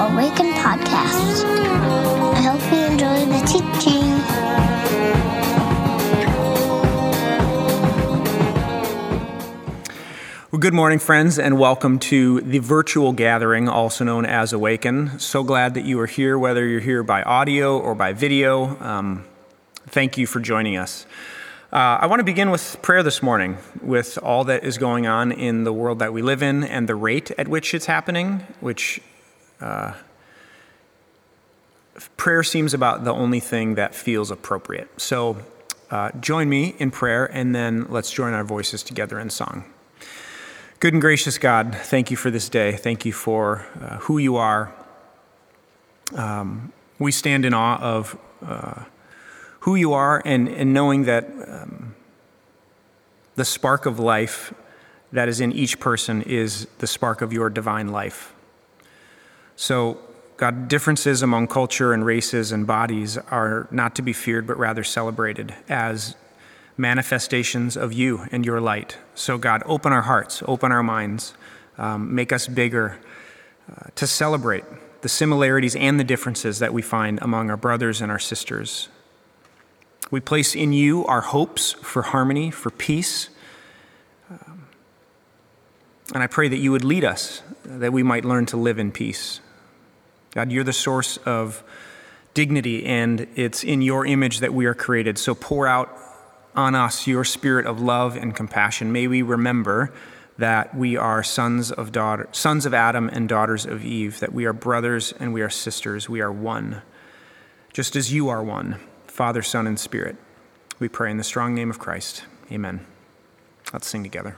Awaken podcast. I hope you enjoy the teaching. Well, good morning, friends, and welcome to the virtual gathering, also known as Awaken. So glad that you are here, whether you're here by audio or by video. Um, thank you for joining us. Uh, I want to begin with prayer this morning, with all that is going on in the world that we live in and the rate at which it's happening, which uh, prayer seems about the only thing that feels appropriate. So uh, join me in prayer, and then let's join our voices together in song. Good and gracious God, thank you for this day. Thank you for uh, who you are. Um, we stand in awe of uh, who you are and, and knowing that um, the spark of life that is in each person is the spark of your divine life. So, God, differences among culture and races and bodies are not to be feared, but rather celebrated as manifestations of you and your light. So, God, open our hearts, open our minds, um, make us bigger uh, to celebrate the similarities and the differences that we find among our brothers and our sisters. We place in you our hopes for harmony, for peace. Um, and I pray that you would lead us, that we might learn to live in peace. God, you're the source of dignity, and it's in your image that we are created. So pour out on us your spirit of love and compassion. May we remember that we are sons of daughter, sons of Adam and daughters of Eve, that we are brothers and we are sisters, we are one, just as you are one, Father, Son, and Spirit. We pray in the strong name of Christ. Amen. Let's sing together.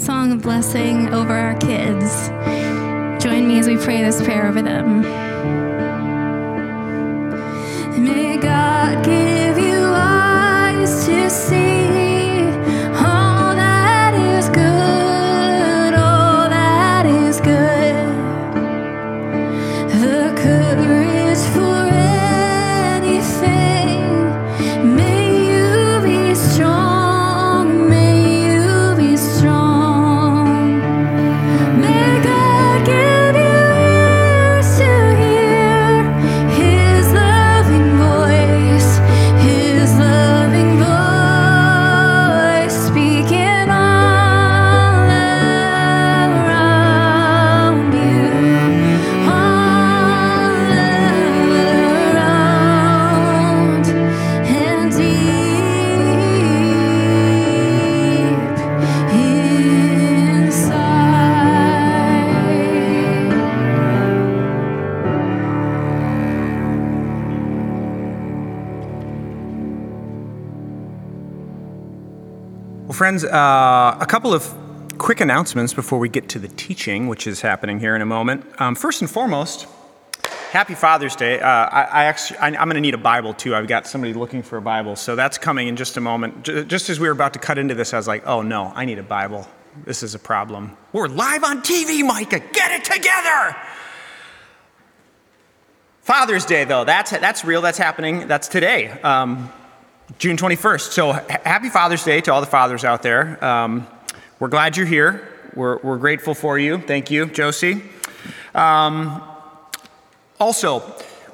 Song of blessing over our kids. Join me as we pray this prayer over them. Friends, uh, a couple of quick announcements before we get to the teaching, which is happening here in a moment. Um, first and foremost, Happy Father's Day. Uh, I, I actually, I, I'm going to need a Bible too. I've got somebody looking for a Bible, so that's coming in just a moment. J- just as we were about to cut into this, I was like, "Oh no, I need a Bible. This is a problem. We're live on TV, Micah. Get it together." Father's Day, though, that's that's real. That's happening. That's today. Um, June 21st. So happy Father's Day to all the fathers out there. Um, we're glad you're here. We're, we're grateful for you. Thank you, Josie. Um, also,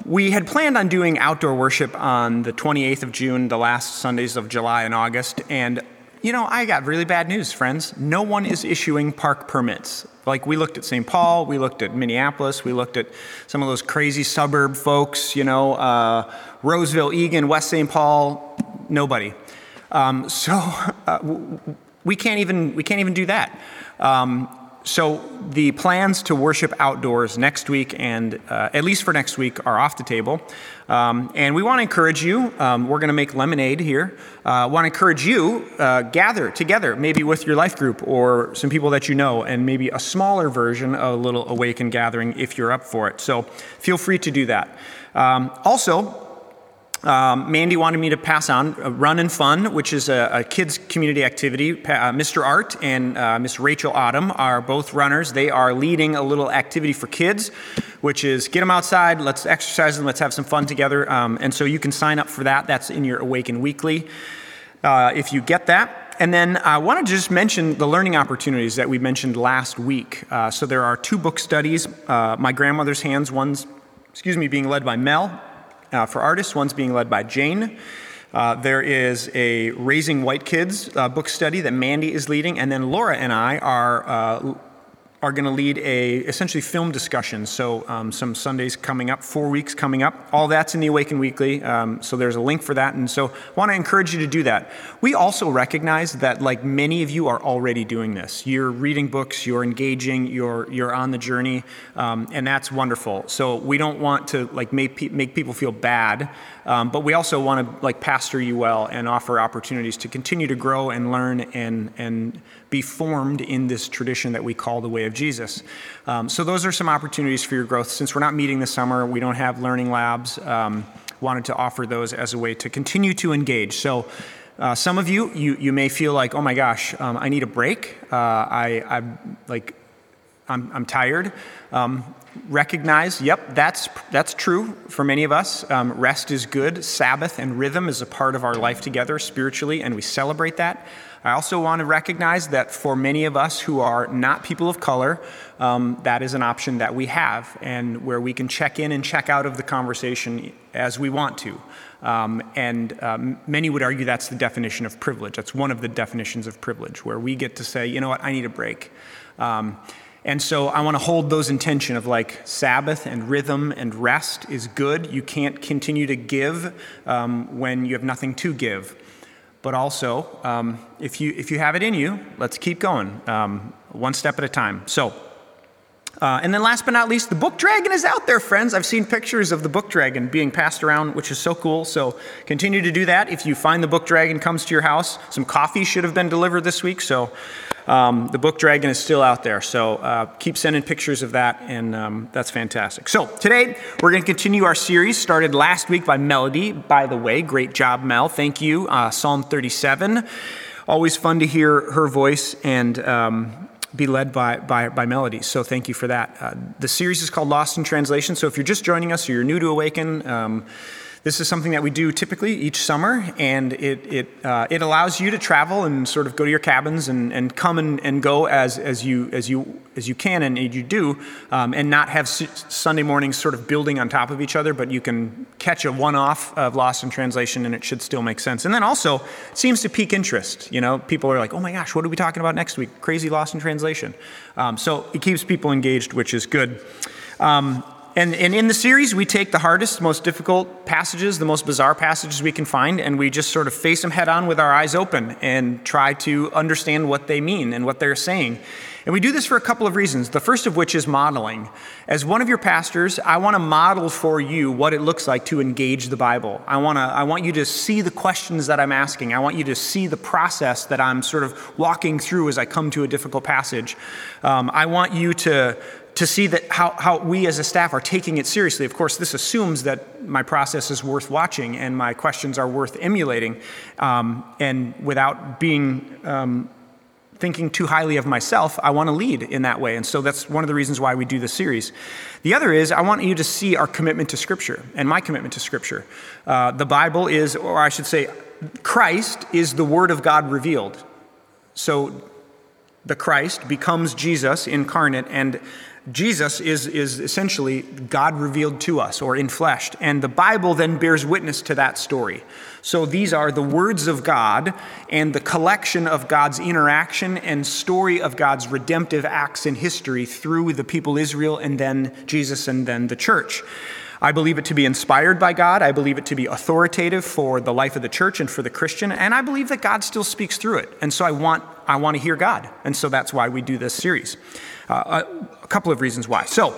we had planned on doing outdoor worship on the 28th of June, the last Sundays of July and August, and you know, I got really bad news, friends. No one is issuing park permits. Like, we looked at St. Paul, we looked at Minneapolis, we looked at some of those crazy suburb folks, you know, uh, Roseville, Eagan, West St. Paul, nobody. Um, so uh, we can't even we can't even do that. Um, so the plans to worship outdoors next week and uh, at least for next week are off the table. Um, and we want to encourage you. Um, we're going to make lemonade here. Uh, want to encourage you uh, gather together, maybe with your life group or some people that you know, and maybe a smaller version of a little awaken gathering if you're up for it. So feel free to do that. Um, also, um, Mandy wanted me to pass on uh, Run and Fun, which is a, a kids' community activity. Pa- uh, Mr. Art and uh, Miss Rachel Autumn are both runners. They are leading a little activity for kids, which is get them outside, let's exercise and let's have some fun together. Um, and so you can sign up for that. That's in your Awaken Weekly uh, if you get that. And then I wanted to just mention the learning opportunities that we mentioned last week. Uh, so there are two book studies. Uh, My Grandmother's Hands, one's, excuse me, being led by Mel uh, for artists, one's being led by Jane. Uh, there is a Raising White Kids uh, book study that Mandy is leading, and then Laura and I are uh, are going to lead a essentially film discussion. So um, some Sundays coming up, four weeks coming up. All that's in the Awaken Weekly. Um, so there's a link for that, and so I want to encourage you to do that. We also recognize that like many of you are already doing this. You're reading books, you're engaging, you're you're on the journey, um, and that's wonderful. So we don't want to like make pe- make people feel bad, um, but we also want to like pastor you well and offer opportunities to continue to grow and learn and and be formed in this tradition that we call the way of Jesus. Um, so those are some opportunities for your growth. Since we're not meeting this summer, we don't have learning labs. Um, wanted to offer those as a way to continue to engage. So. Uh, some of you, you, you may feel like, oh my gosh, um, I need a break. Uh, I, I'm like, I'm, I'm tired. Um, recognize, yep, that's, that's true for many of us. Um, rest is good. Sabbath and rhythm is a part of our life together spiritually, and we celebrate that. I also want to recognize that for many of us who are not people of color, um, that is an option that we have, and where we can check in and check out of the conversation as we want to. Um, and um, many would argue that's the definition of privilege. That's one of the definitions of privilege, where we get to say, you know what, I need a break. And so I want to hold those intention of like Sabbath and rhythm and rest is good. You can't continue to give um, when you have nothing to give. But also, um, if, you, if you have it in you, let's keep going, um, one step at a time. So, uh, and then last but not least, the book dragon is out there, friends. I've seen pictures of the book dragon being passed around, which is so cool. So continue to do that. If you find the book dragon comes to your house, some coffee should have been delivered this week. So Um, the book Dragon is still out there, so uh, keep sending pictures of that, and um, that's fantastic. So today we're going to continue our series started last week by Melody. By the way, great job, Mel. Thank you. Uh, Psalm 37. Always fun to hear her voice and. Um, be led by, by, by melody. So thank you for that. Uh, the series is called Lost in Translation. So if you're just joining us or you're new to Awaken, um, this is something that we do typically each summer, and it, it, uh, it allows you to travel and sort of go to your cabins and, and come and, and go as, as, you, as, you, as you can and you do, um, and not have Sunday mornings sort of building on top of each other, but you can catch a one off of Lost in Translation and it should still make sense. And then also, it seems to pique interest. You know, people are like, oh my gosh, what are we talking about next week? Crazy Lost in Translation. Um, so it keeps people engaged, which is good. Um, and, and in the series, we take the hardest, most difficult passages, the most bizarre passages we can find, and we just sort of face them head on with our eyes open and try to understand what they mean and what they're saying. And we do this for a couple of reasons. The first of which is modeling. As one of your pastors, I want to model for you what it looks like to engage the Bible. I want, to, I want you to see the questions that I'm asking. I want you to see the process that I'm sort of walking through as I come to a difficult passage. Um, I want you to, to see that how, how we as a staff are taking it seriously. Of course, this assumes that my process is worth watching and my questions are worth emulating. Um, and without being um, thinking too highly of myself, I want to lead in that way. And so that's one of the reasons why we do this series. The other is I want you to see our commitment to Scripture and my commitment to Scripture. Uh, the Bible is, or I should say, Christ is the Word of God revealed. So the Christ becomes Jesus incarnate, and Jesus is, is essentially God revealed to us or in flesh. And the Bible then bears witness to that story. So these are the words of God and the collection of God's interaction and story of God's redemptive acts in history through the people Israel and then Jesus and then the church. I believe it to be inspired by God. I believe it to be authoritative for the life of the church and for the Christian. And I believe that God still speaks through it. And so I want, I want to hear God. And so that's why we do this series. Uh, a couple of reasons why. So,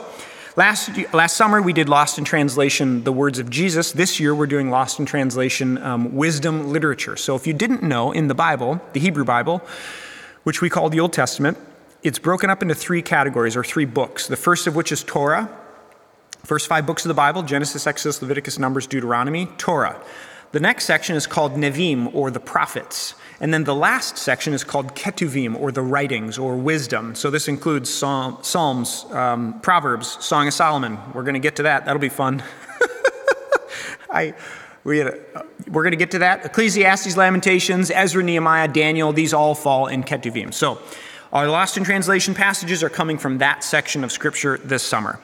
last, last summer we did Lost in Translation, the words of Jesus. This year we're doing Lost in Translation, um, wisdom literature. So, if you didn't know, in the Bible, the Hebrew Bible, which we call the Old Testament, it's broken up into three categories or three books. The first of which is Torah. First five books of the Bible Genesis, Exodus, Leviticus, Numbers, Deuteronomy, Torah. The next section is called Nevi'im, or the prophets. And then the last section is called Ketuvim, or the writings, or wisdom. So this includes Psalms, um, Proverbs, Song of Solomon. We're going to get to that. That'll be fun. I, we a, we're going to get to that. Ecclesiastes, Lamentations, Ezra, Nehemiah, Daniel, these all fall in Ketuvim. So our Lost in Translation passages are coming from that section of Scripture this summer.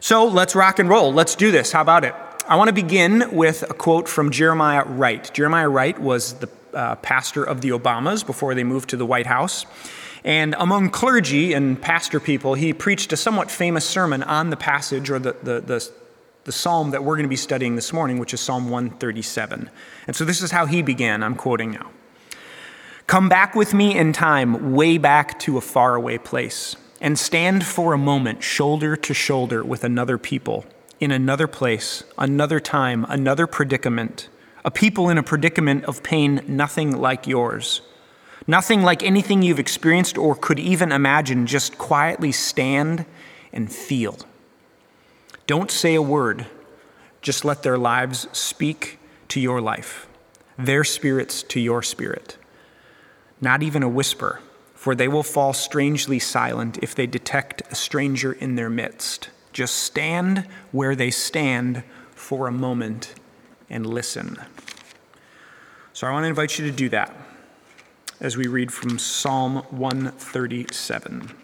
So let's rock and roll. Let's do this. How about it? I want to begin with a quote from Jeremiah Wright. Jeremiah Wright was the uh, pastor of the Obamas before they moved to the White House. And among clergy and pastor people, he preached a somewhat famous sermon on the passage or the, the, the, the psalm that we're going to be studying this morning, which is Psalm 137. And so this is how he began. I'm quoting now. Come back with me in time, way back to a faraway place, and stand for a moment shoulder to shoulder with another people in another place, another time, another predicament, a people in a predicament of pain nothing like yours. Nothing like anything you've experienced or could even imagine. Just quietly stand and feel. Don't say a word, just let their lives speak to your life, their spirits to your spirit. Not even a whisper, for they will fall strangely silent if they detect a stranger in their midst. Just stand where they stand for a moment and listen. So I want to invite you to do that as we read from Psalm 137.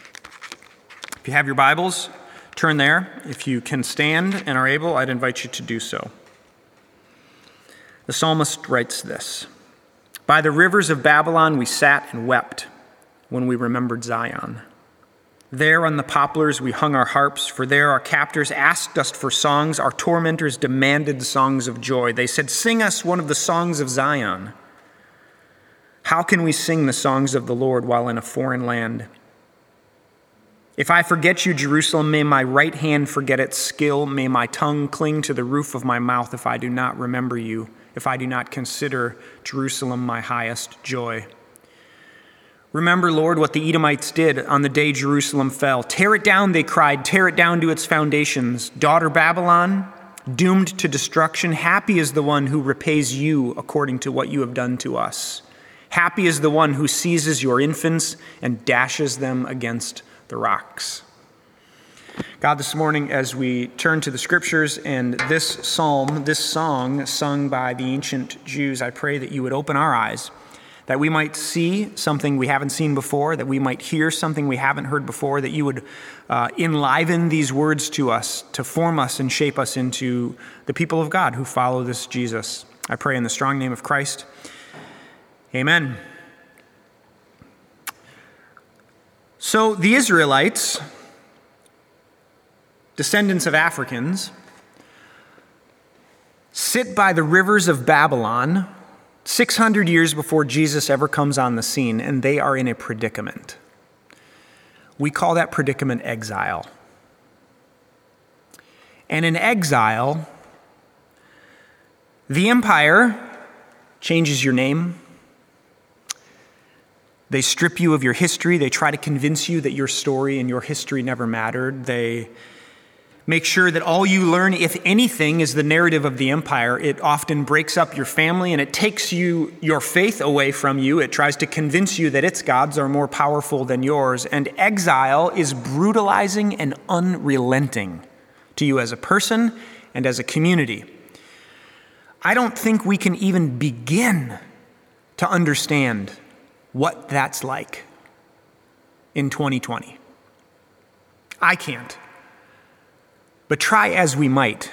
If you have your Bibles, turn there. If you can stand and are able, I'd invite you to do so. The psalmist writes this By the rivers of Babylon we sat and wept when we remembered Zion. There on the poplars we hung our harps, for there our captors asked us for songs, our tormentors demanded songs of joy. They said, Sing us one of the songs of Zion. How can we sing the songs of the Lord while in a foreign land? If I forget you, Jerusalem, may my right hand forget its skill, may my tongue cling to the roof of my mouth if I do not remember you, if I do not consider Jerusalem my highest joy. Remember, Lord, what the Edomites did on the day Jerusalem fell. Tear it down, they cried, tear it down to its foundations. Daughter Babylon, doomed to destruction, happy is the one who repays you according to what you have done to us. Happy is the one who seizes your infants and dashes them against the rocks. God, this morning, as we turn to the scriptures and this psalm, this song sung by the ancient Jews, I pray that you would open our eyes that we might see something we haven't seen before, that we might hear something we haven't heard before, that you would uh, enliven these words to us to form us and shape us into the people of God who follow this Jesus. I pray in the strong name of Christ. Amen. So the Israelites, descendants of Africans, sit by the rivers of Babylon 600 years before Jesus ever comes on the scene, and they are in a predicament. We call that predicament exile. And in exile, the empire changes your name. They strip you of your history. They try to convince you that your story and your history never mattered. They Make sure that all you learn, if anything, is the narrative of the empire. It often breaks up your family and it takes you your faith away from you. It tries to convince you that its gods are more powerful than yours. And exile is brutalizing and unrelenting to you as a person and as a community. I don't think we can even begin to understand what that's like in 2020. I can't. But try as we might,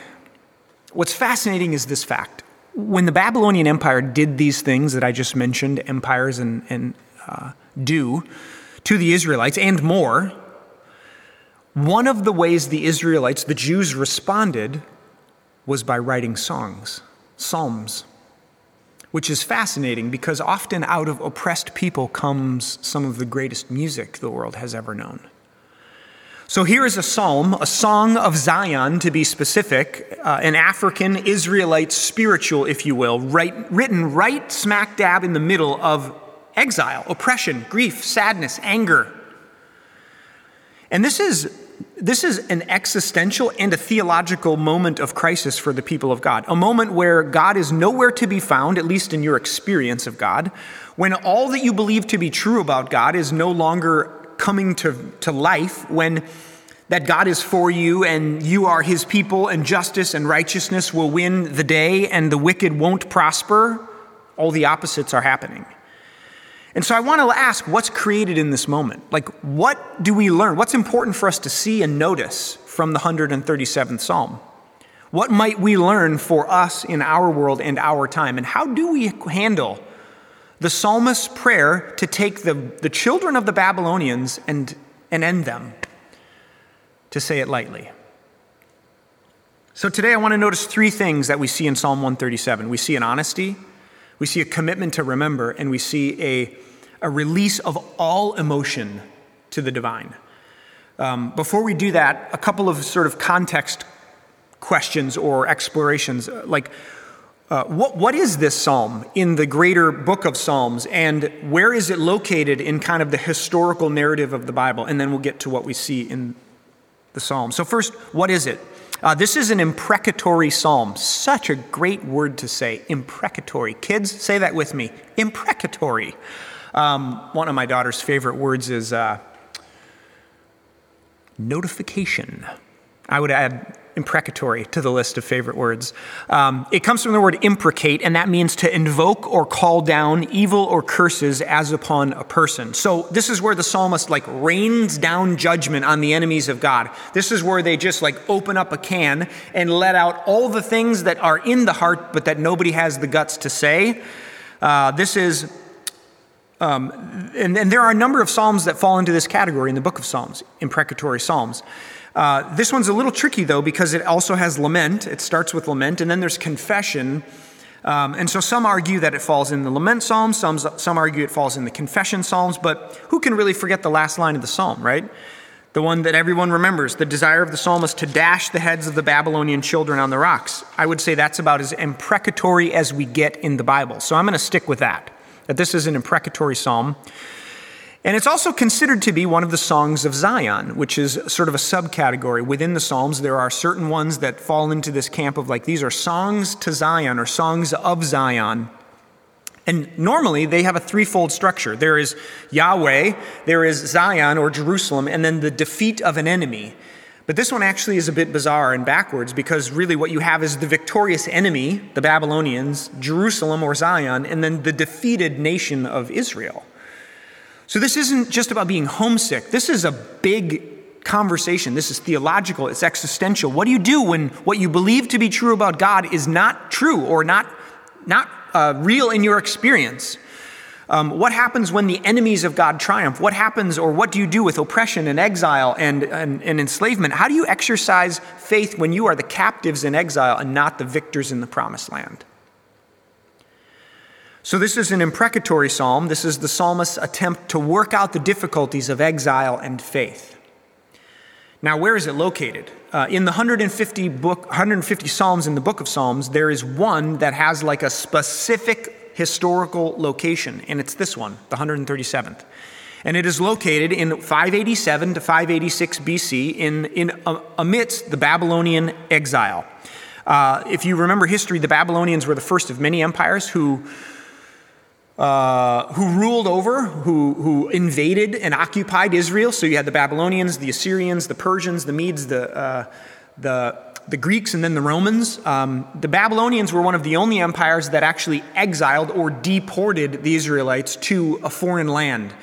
what's fascinating is this fact. When the Babylonian Empire did these things that I just mentioned, empires and, and uh, do to the Israelites and more, one of the ways the Israelites, the Jews, responded was by writing songs, psalms, which is fascinating because often out of oppressed people comes some of the greatest music the world has ever known. So here is a psalm, a song of Zion to be specific, uh, an African Israelite spiritual, if you will, right, written right smack dab in the middle of exile, oppression, grief, sadness, anger. And this is, this is an existential and a theological moment of crisis for the people of God, a moment where God is nowhere to be found, at least in your experience of God, when all that you believe to be true about God is no longer coming to, to life when that God is for you and you are his people and justice and righteousness will win the day and the wicked won't prosper, all the opposites are happening. And so I want to ask what's created in this moment? Like, what do we learn? What's important for us to see and notice from the 137th Psalm? What might we learn for us in our world and our time? And how do we handle the psalmist's prayer to take the, the children of the Babylonians and, and end them, to say it lightly. So today I want to notice three things that we see in Psalm 137. We see an honesty, we see a commitment to remember, and we see a, a release of all emotion to the divine. Um, before we do that, a couple of sort of context questions or explorations. Like, uh, what, what is this psalm in the greater book of Psalms, and where is it located in kind of the historical narrative of the Bible? And then we'll get to what we see in the psalm. So, first, what is it? Uh, this is an imprecatory psalm. Such a great word to say, imprecatory. Kids, say that with me. Imprecatory. Um, one of my daughter's favorite words is uh, notification. I would add imprecatory to the list of favorite words. Um, it comes from the word imprecate, and that means to invoke or call down evil or curses as upon a person. So this is where the psalmist like rains down judgment on the enemies of God. This is where they just like open up a can and let out all the things that are in the heart, but that nobody has the guts to say. Uh, this is um, and, and, there are a number of psalms that fall into this category in the book of Psalms, imprecatory psalms. Uh, this one's a little tricky, though, because it also has lament. It starts with lament, and then there's confession. Um, and so some argue that it falls in the lament psalms, some, some argue it falls in the confession psalms, but who can really forget the last line of the psalm, right? The one that everyone remembers, the desire of the psalmist to dash the heads of the Babylonian children on the rocks. I would say that's about as imprecatory as we get in the Bible. So I'm going to stick with that, that this is an imprecatory psalm. And it's also considered to be one of the songs of Zion, which is sort of a subcategory. Within the Psalms, there are certain ones that fall into this camp of like, these are songs to Zion or songs of Zion. And normally they have a threefold structure there is Yahweh, there is Zion or Jerusalem, and then the defeat of an enemy. But this one actually is a bit bizarre and backwards because really what you have is the victorious enemy, the Babylonians, Jerusalem or Zion, and then the defeated nation of Israel. So this isn't just about being homesick. This is a big conversation. This is theological, it's existential. What do you do when what you believe to be true about God is not true or not, not uh, real in your experience? Um, what happens when the enemies of God triumph? What happens, or what do you do with oppression and exile and, and, and, enslavement? How do you exercise faith when you are the captives in exile and not the victors in the promised land? So, this is an imprecatory psalm. This is the psalmist's attempt to work out the difficulties of exile and faith. Now, where is it located? Uh, in the 150, book, 150 psalms in the book of Psalms, there is one that has like a specific historical location, and it's this one, the 137th. And it is located in 587 to 586 BC in, in uh, amidst the Babylonian exile. Uh, if you remember history, the Babylonians were the first of many empires who uh, who ruled over, who, who invaded and occupied Israel. So you had the Babylonians, the Assyrians, the Persians, the Medes, the, uh, the, the Greeks, and then the Romans. Um, the Babylonians were one of the only empires that actually exiled or deported the Israelites to a foreign land.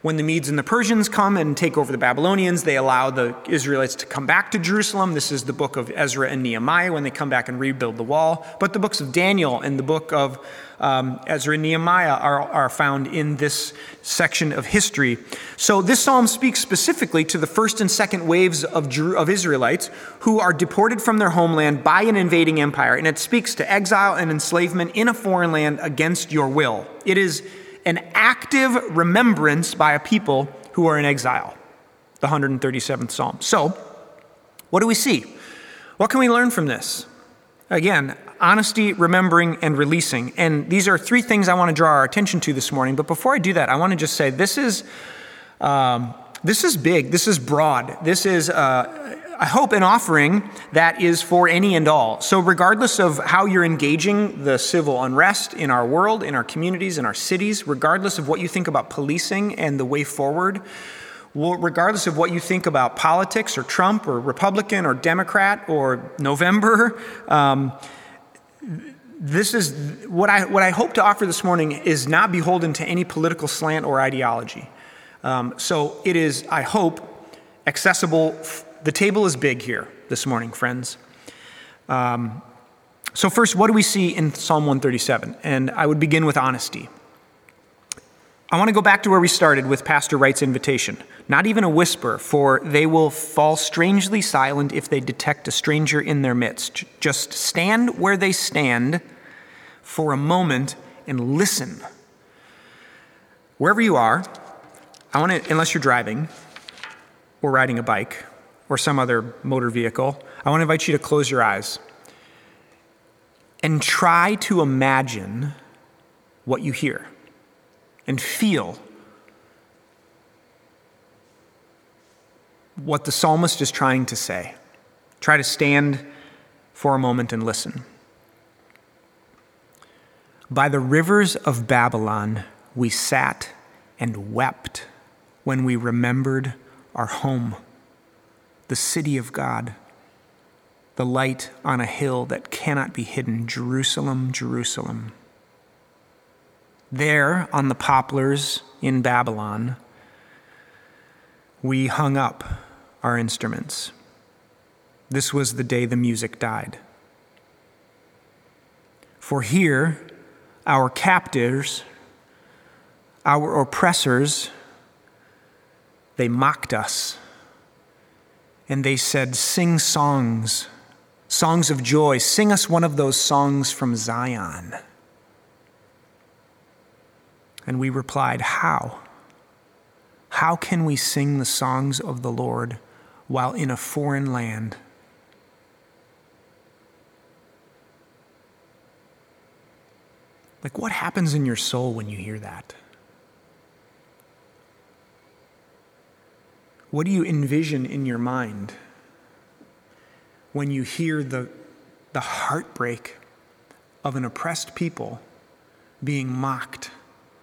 When the Medes and the Persians come and take over the Babylonians, they allow the Israelites to come back to Jerusalem. This is the book of Ezra and Nehemiah when they come back and rebuild the wall. But the books of Daniel and the book of um, Ezra and Nehemiah are, are found in this section of history. So this psalm speaks specifically to the first and second waves of, of Israelites who are deported from their homeland by an invading empire. And it speaks to exile and enslavement in a foreign land against your will. It is an active remembrance by a people who are in exile. The 137th Psalm. So, what do we see? What can we learn from this? Again, honesty, remembering, and releasing. And these are three things I want to draw our attention to this morning. But before I do that, I want to just say this is. Um, this is big. This is broad. This is uh, I hope, an offering that is for any and all. So, regardless of how you're engaging the civil unrest in our world, in our communities, in our cities, regardless of what you think about policing and the way forward, regardless of what you think about politics or Trump or Republican or Democrat or November, um, this is what I, what I hope to offer this morning is not beholden to any political slant or ideology. Um, so it is, I hope, accessible the table is big here this morning, friends. Um, so, first, what do we see in Psalm 137? And I would begin with honesty. I want to go back to where we started with Pastor Wright's invitation. Not even a whisper, for they will fall strangely silent if they detect a stranger in their midst. Just stand where they stand for a moment and listen. Wherever you are, I want to, unless you're driving or riding a bike, or some other motor vehicle, I want to invite you to close your eyes and try to imagine what you hear and feel what the psalmist is trying to say. Try to stand for a moment and listen. By the rivers of Babylon, we sat and wept when we remembered our home the city of God, the light on a hill that cannot be hidden, Jerusalem, Jerusalem. There, on the poplars in Babylon, we hung up our instruments. This was the day the music died. For here, our captors, our oppressors, they mocked us and they said, Sing songs, songs of joy. Sing us one of those songs from Zion. And we replied, How? How can we sing the songs of the Lord while in a foreign land? Like, what happens in your soul when you hear that? What do you envision in your mind when you hear the, the heartbreak of an oppressed people being mocked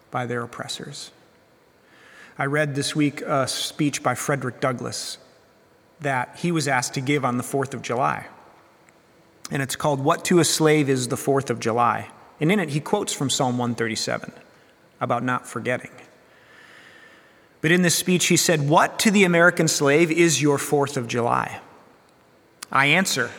by their oppressors? I read this week a speech by Frederick Douglass that he was asked to give on the 4th of July. And it's called What to a Slave is the 4th of July. And in it, he quotes from Psalm 137 about not forgetting. But in this speech, he said, What to the American slave is your 4th of July? I answer,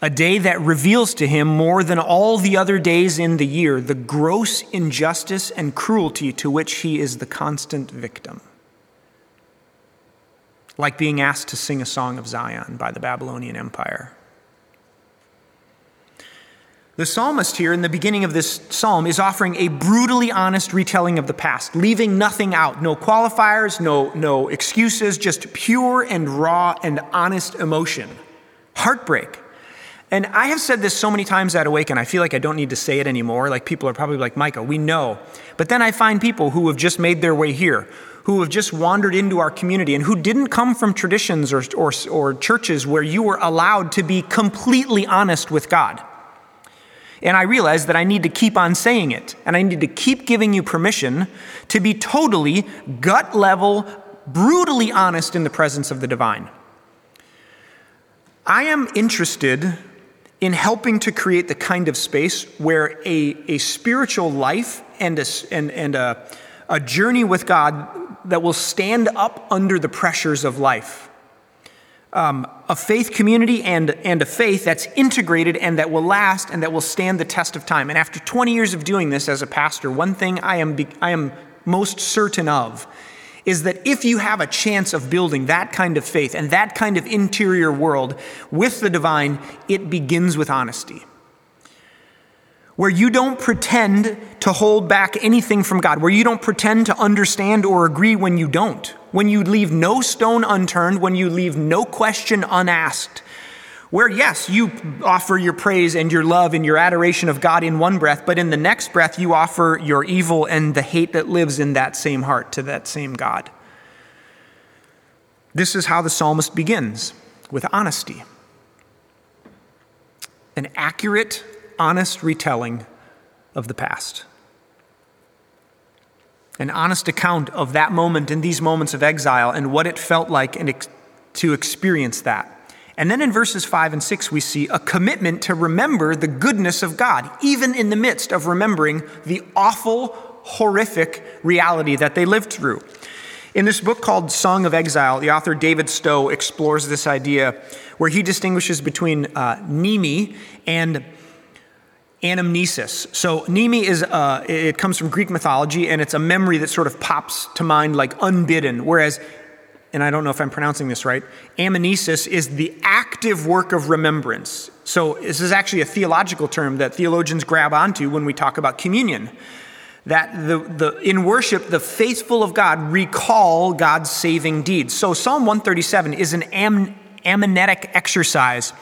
a day that reveals to him more than all the other days in the year the gross injustice and cruelty to which he is the constant victim. Like being asked to sing a song of Zion by the Babylonian Empire. The psalmist here in the beginning of this psalm is offering a brutally honest retelling of the past, leaving nothing out. No qualifiers, no, no excuses, just pure and raw and honest emotion. Heartbreak. And I have said this so many times at Awaken, I feel like I don't need to say it anymore. Like people are probably like, Micah, we know. But then I find people who have just made their way here, who have just wandered into our community, and who didn't come from traditions or, or, or churches where you were allowed to be completely honest with God. And I realize that I need to keep on saying it. And I need to keep giving you permission to be totally gut level, brutally honest in the presence of the divine. I am interested in helping to create the kind of space where a, a spiritual life and, a, and, and a, a journey with God that will stand up under the pressures of life um, a faith community and, and a faith that's integrated and that will last and that will stand the test of time. And after 20 years of doing this as a pastor, one thing I am, I am most certain of is that if you have a chance of building that kind of faith and that kind of interior world with the divine, it begins with honesty where you don't pretend to hold back anything from God, where you don't pretend to understand or agree when you don't, when you leave no stone unturned, when you leave no question unasked. Where, yes, you offer your praise and your love and your adoration of God in one breath, but in the next breath, you offer your evil and the hate that lives in that same heart to that same God. This is how the psalmist begins with honesty. An accurate honest retelling of the past. An honest account of that moment and these moments of exile and what it felt like ex- to experience that. And then in verses 5 and 6, we see a commitment to remember the goodness of God, even in the midst of remembering the awful, horrific reality that they lived through. In this book called Song of Exile, the author David Stowe explores this idea where he distinguishes between uh, and anamnesis. So, Mneme is, uh, it comes from Greek mythology, and it's a memory that sort of pops to mind like unbidden, whereas, and I don't know if I'm pronouncing this right, amnesis is the active work of remembrance. So, this is actually a theological term that theologians grab onto when we talk about communion. That the, the, in worship, the faithful of God recall God's saving deeds. So, Psalm 137 is an am, amnetic exercise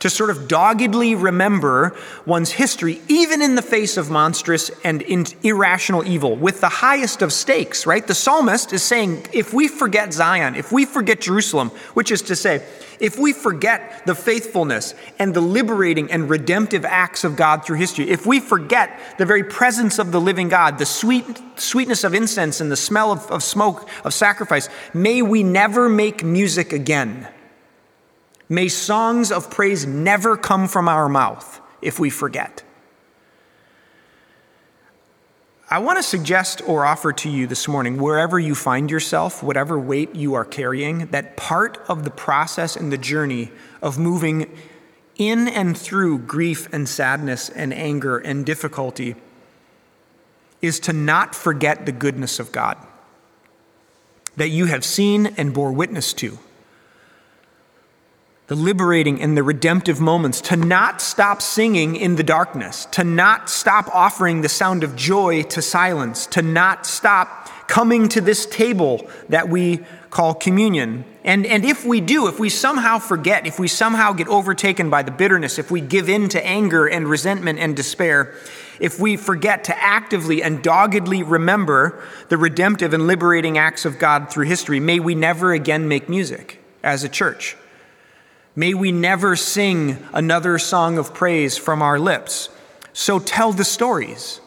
to sort of doggedly remember one's history, even in the face of monstrous and irrational evil, with the highest of stakes, right? The psalmist is saying, if we forget Zion, if we forget Jerusalem, which is to say, if we forget the faithfulness and the liberating and redemptive acts of God through history, if we forget the very presence of the living God, the sweet, sweetness of incense and the smell of, of smoke of sacrifice, may we never make music again May songs of praise never come from our mouth if we forget. I want to suggest or offer to you this morning, wherever you find yourself, whatever weight you are carrying, that part of the process and the journey of moving in and through grief and sadness and anger and difficulty is to not forget the goodness of God that you have seen and bore witness to the liberating and the redemptive moments, to not stop singing in the darkness, to not stop offering the sound of joy to silence, to not stop coming to this table that we call communion. And, and if we do, if we somehow forget, if we somehow get overtaken by the bitterness, if we give in to anger and resentment and despair, if we forget to actively and doggedly remember the redemptive and liberating acts of God through history, may we never again make music as a church. May we never sing another song of praise from our lips. So tell the stories.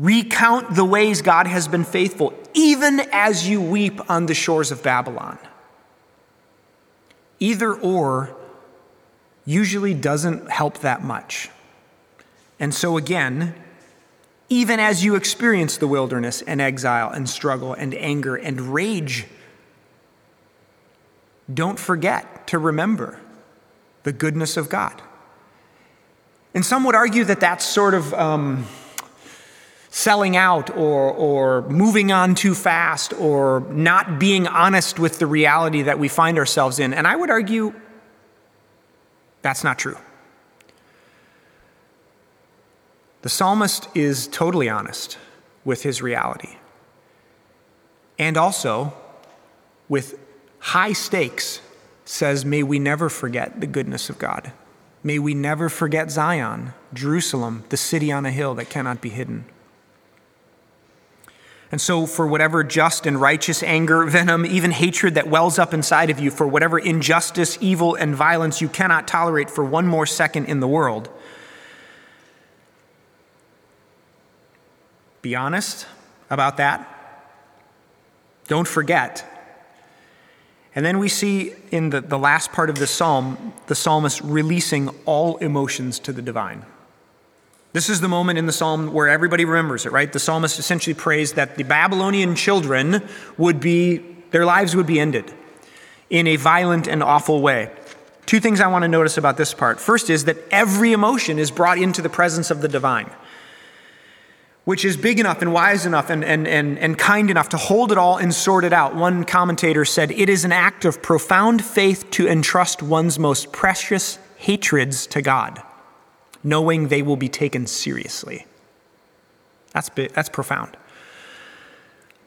Recount the ways God has been faithful, even as you weep on the shores of Babylon. Either or usually doesn't help that much. And so, again, even as you experience the wilderness and exile and struggle and anger and rage, don't forget to remember the goodness of God. And some would argue that that's sort of um, selling out or, or moving on too fast or not being honest with the reality that we find ourselves in. And I would argue that's not true. The psalmist is totally honest with his reality and also with high stakes says, May we never forget the goodness of God. May we never forget Zion, Jerusalem, the city on a hill that cannot be hidden. And so, for whatever just and righteous anger, venom, even hatred that wells up inside of you, for whatever injustice, evil, and violence you cannot tolerate for one more second in the world, be honest about that. Don't forget and then we see in the, the last part of the psalm, the psalmist releasing all emotions to the divine. This is the moment in the psalm where everybody remembers it, right? The psalmist essentially prays that the Babylonian children would be, their lives would be ended in a violent and awful way. Two things I want to notice about this part. First is that every emotion is brought into the presence of the divine which is big enough and wise enough and, and, and, and kind enough to hold it all and sort it out. One commentator said, It is an act of profound faith to entrust one's most precious hatreds to God, knowing they will be taken seriously. That's, that's profound.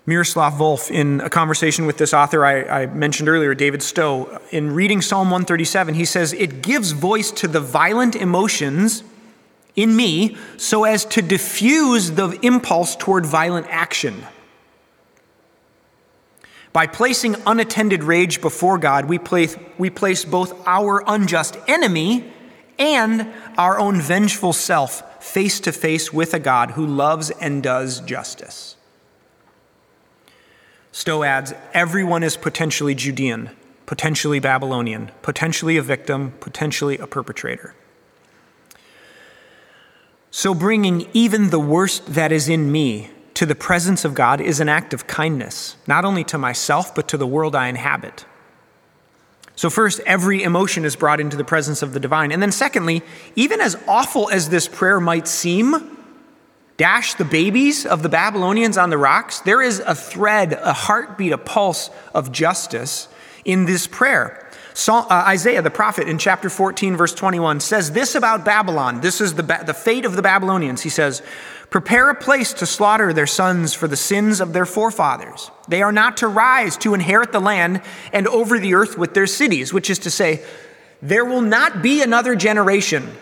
Miroslav Volf, in a conversation with this author I, I, mentioned earlier, David Stowe, in reading Psalm 137, he says, It gives voice to the violent emotions in me so as to diffuse the impulse toward violent action. By placing unattended rage before God, we place, we place both our unjust enemy and our own vengeful self face to face with a God who loves and does justice. Stowe adds everyone is potentially Judean, potentially Babylonian, potentially a victim, potentially a perpetrator. So, bringing even the worst that is in me to the presence of God is an act of kindness, not only to myself, but to the world I inhabit. So, first, every emotion is brought into the presence of the divine. And then, secondly, even as awful as this prayer might seem, dash the babies of the Babylonians on the rocks, there is a thread, a heartbeat, a pulse of justice in this prayer. Uh, Isaiah the prophet in chapter 14, verse 21 says this about Babylon. This is the, the fate of the Babylonians. He says, Prepare a place to slaughter their sons for the sins of their forefathers. They are not to rise to inherit the land and over the earth with their cities, which is to say, there will not be another generation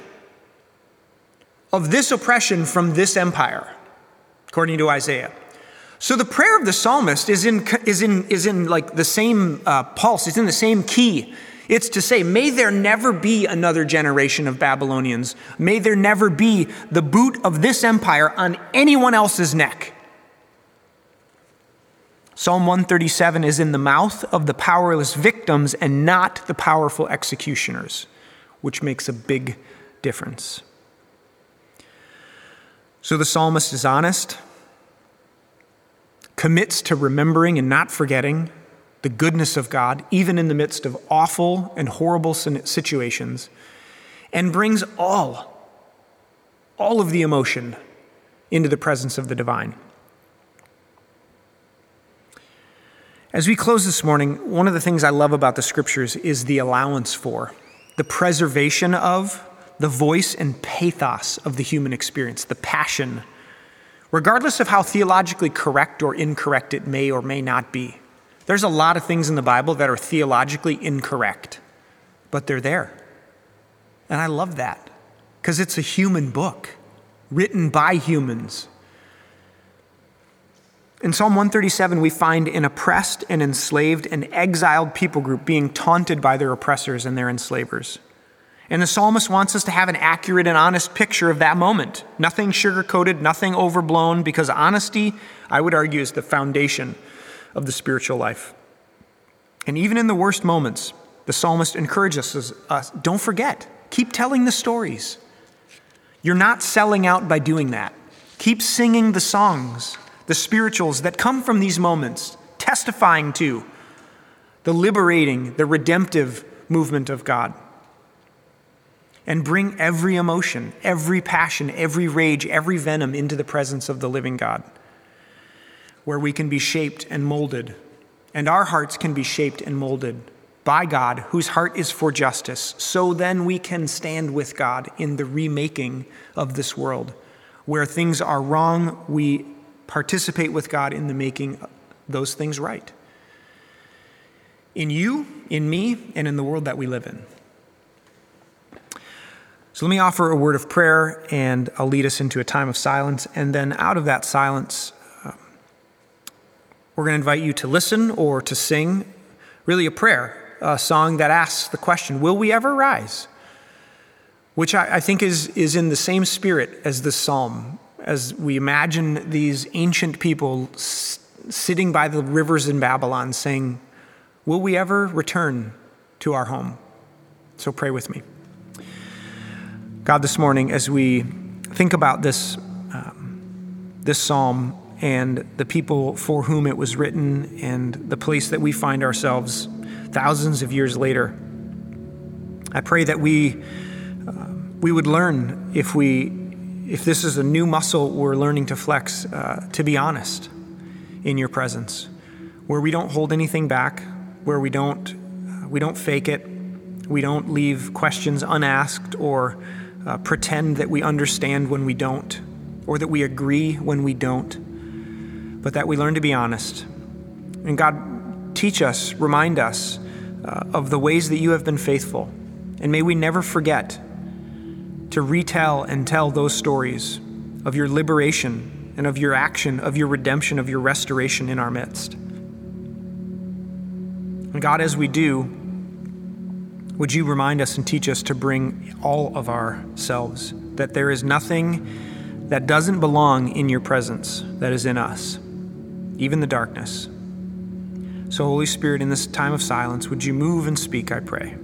of this oppression from this empire, according to Isaiah. So the prayer of the psalmist is in, is in, is in like the same uh, pulse, it's in the same key. It's to say, may there never be another generation of Babylonians. May there never be the boot of this empire on anyone else's neck. Psalm 137 is in the mouth of the powerless victims and not the powerful executioners, which makes a big difference. So the psalmist is honest commits to remembering and not forgetting the goodness of God, even in the midst of awful and horrible situations, and brings all, all of the emotion into the presence of the divine. As we close this morning, one of the things I love about the scriptures is the allowance for, the preservation of, the voice and pathos of the human experience, the passion regardless of how theologically correct or incorrect it may or may not be. There's a lot of things in the Bible that are theologically incorrect, but they're there. And I love that because it's a human book. written by humans. In Psalm 137, we find an oppressed and enslaved and exiled people group being taunted by their oppressors and their enslavers. And the psalmist wants us to have an accurate and honest picture of that moment. Nothing sugar coated, nothing overblown, because honesty, I would argue, is the foundation of the spiritual life. And even in the worst moments, the psalmist encourages us, us don't forget, keep telling the stories. You're not selling out by doing that. Keep singing the songs the spirituals that come from these moments, testifying to the liberating, the redemptive movement of God. And bring every emotion, every passion, every rage, every venom into the presence of the living God, where we can be shaped and molded, and our hearts can be shaped and molded by God, whose heart is for justice. So then we can stand with God in the remaking of this world. Where things are wrong, we participate with God in the making those things right. In you, in me, and in the world that we live in. So let me offer a word of prayer, and I'll lead us into a time of silence. And then out of that silence, um, we're going to invite you to listen or to sing really a prayer, a song that asks the question Will we ever rise? Which I, I think is, is in the same spirit as this psalm as we imagine these ancient people s- sitting by the rivers in Babylon saying, Will we ever return to our home? So pray with me. God, this morning, as we think about this, um, this psalm and the people for whom it was written and the place that we find ourselves thousands of years later, I pray that we, uh, we would learn if we if this is a new muscle we're learning to flex, uh, to be honest in your presence, where we don't hold anything back, where we don't, uh, we don't fake it, we don't leave questions unasked or uh, pretend that we understand when we don't, or that we agree when we don't, but that we learn to be honest. And God, teach us, remind us uh, of the ways that you have been faithful, and may we never forget to retell and tell those stories of your liberation and of your action, of your redemption, of your restoration in our midst. And God, as we do, would you remind us and teach us to bring all of ourselves, that there is nothing that doesn't belong in your presence that is in us, even the darkness. So, Holy Spirit, in this time of silence, would you move and speak, I pray.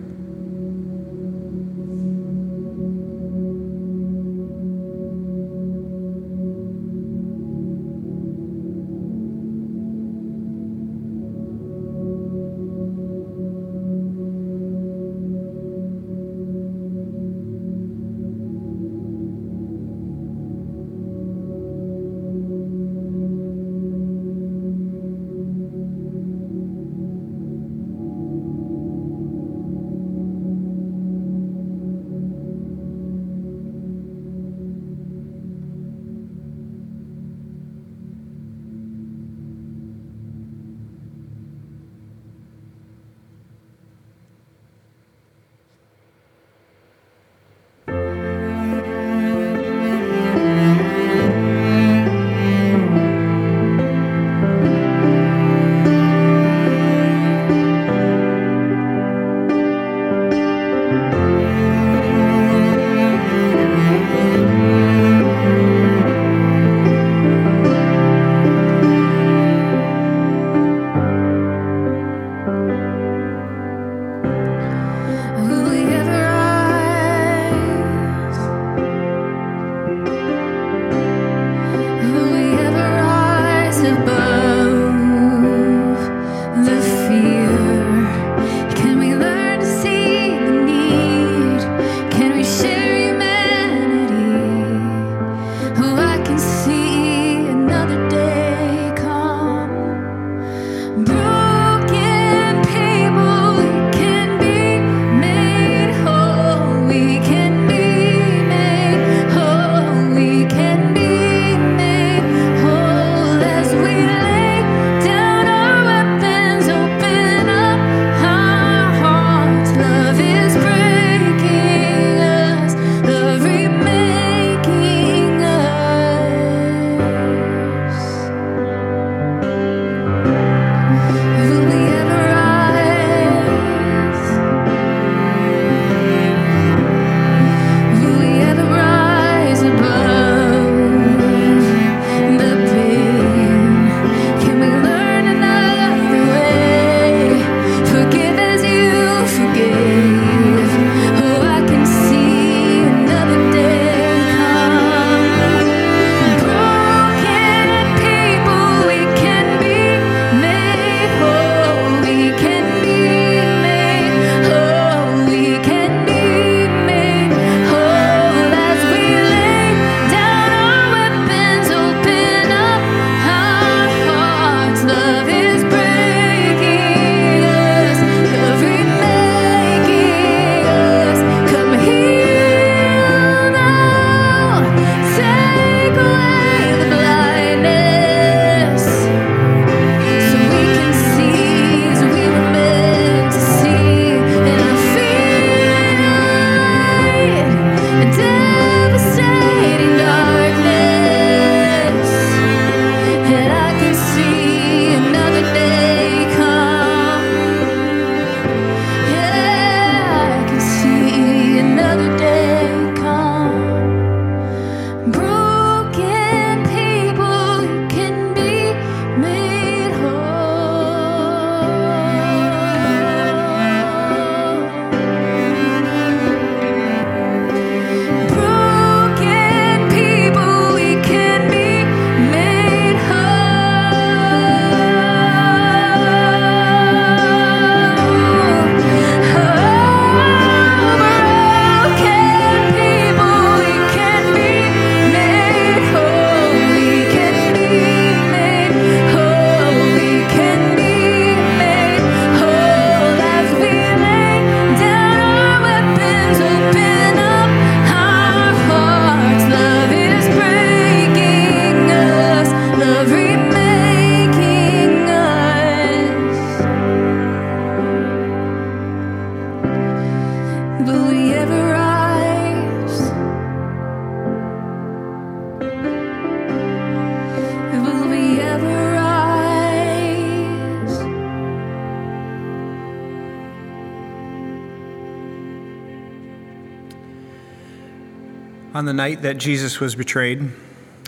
Night that Jesus was betrayed,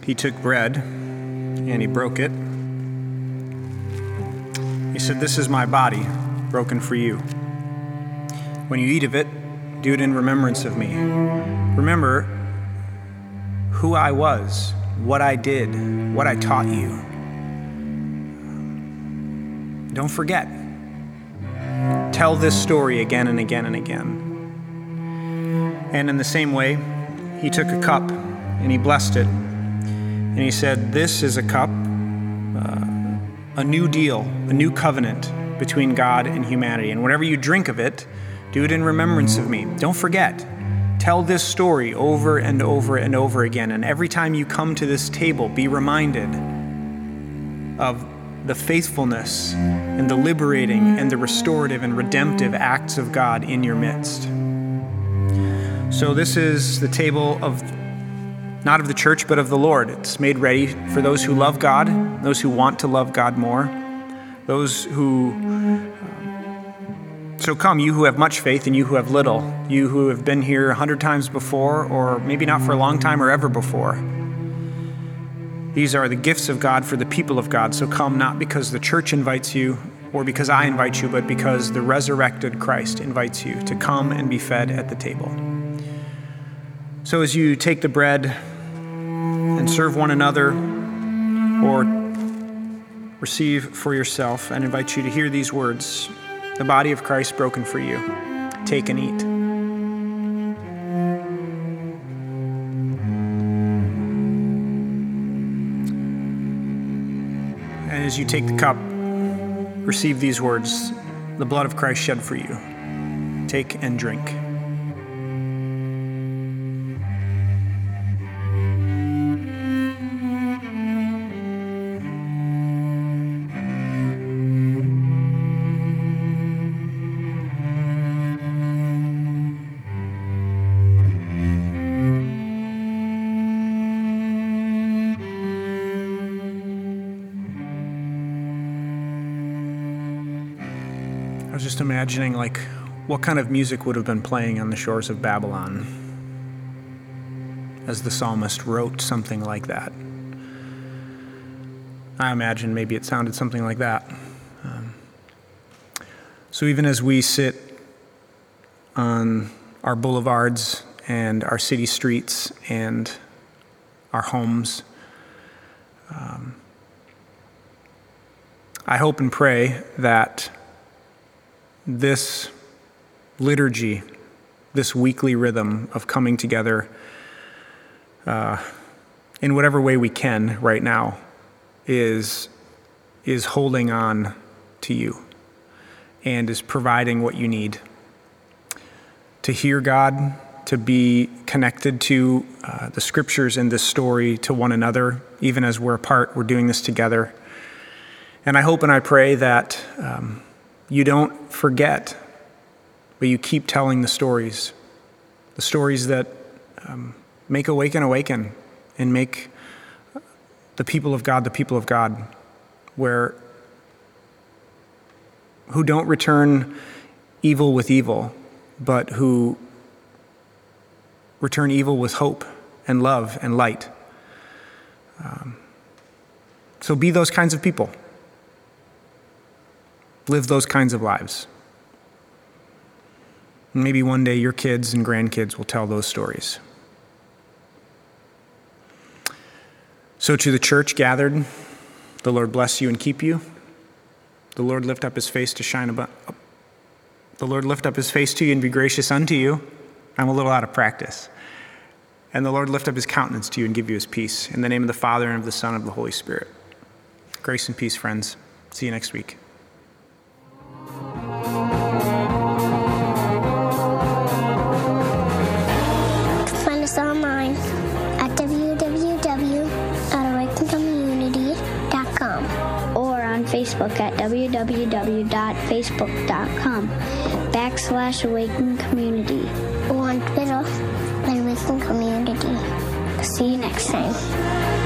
he took bread and he broke it. He said, This is my body, broken for you. When you eat of it, do it in remembrance of me. Remember who I was, what I did, what I taught you. Don't forget. Tell this story again and again and again. And in the same way, he took a cup and he blessed it. And he said, This is a cup, uh, a new deal, a new covenant between God and humanity. And whenever you drink of it, do it in remembrance of me. Don't forget. Tell this story over and over and over again. And every time you come to this table, be reminded of the faithfulness and the liberating and the restorative and redemptive acts of God in your midst. So, this is the table of not of the church, but of the Lord. It's made ready for those who love God, those who want to love God more, those who. So come, you who have much faith and you who have little, you who have been here a hundred times before, or maybe not for a long time or ever before. These are the gifts of God for the people of God. So come not because the church invites you or because I invite you, but because the resurrected Christ invites you to come and be fed at the table. So as you take the bread and serve one another or receive for yourself, and invite you to hear these words the body of Christ broken for you. Take and eat. And as you take the cup, receive these words the blood of Christ shed for you. Take and drink. Just imagining, like, what kind of music would have been playing on the shores of Babylon as the psalmist wrote something like that. I imagine maybe it sounded something like that. Um, so even as we sit on our boulevards and our city streets and our homes, um, I hope and pray that this liturgy, this weekly rhythm of coming together uh, in whatever way we can right now is, is holding on to you and is providing what you need to hear God, to be connected to uh, the scriptures in this story to one another, even as we're apart, we're doing this together. And I hope and I pray that. Um, you don't forget, but you keep telling the stories, the stories that um, make Awaken Awaken and make the people of God the people of God, where who don't return evil with evil, but who return evil with hope and love and light. Um, so be those kinds of people live those kinds of lives. Maybe one day your kids and grandkids will tell those stories. So, to the church gathered, the Lord bless you and keep you. The Lord lift up his face to shine above. Oh, the Lord lift up his face to you and be gracious unto you. I'm a little out of practice. And the Lord lift up his countenance to you and give you his peace. In the name of the Father, and of the Son, and of the Holy Spirit. Grace and peace, friends. See you next week. Facebook at www.facebook.com backslash awaken community. Or on Twitter Awaken Community. See you next time.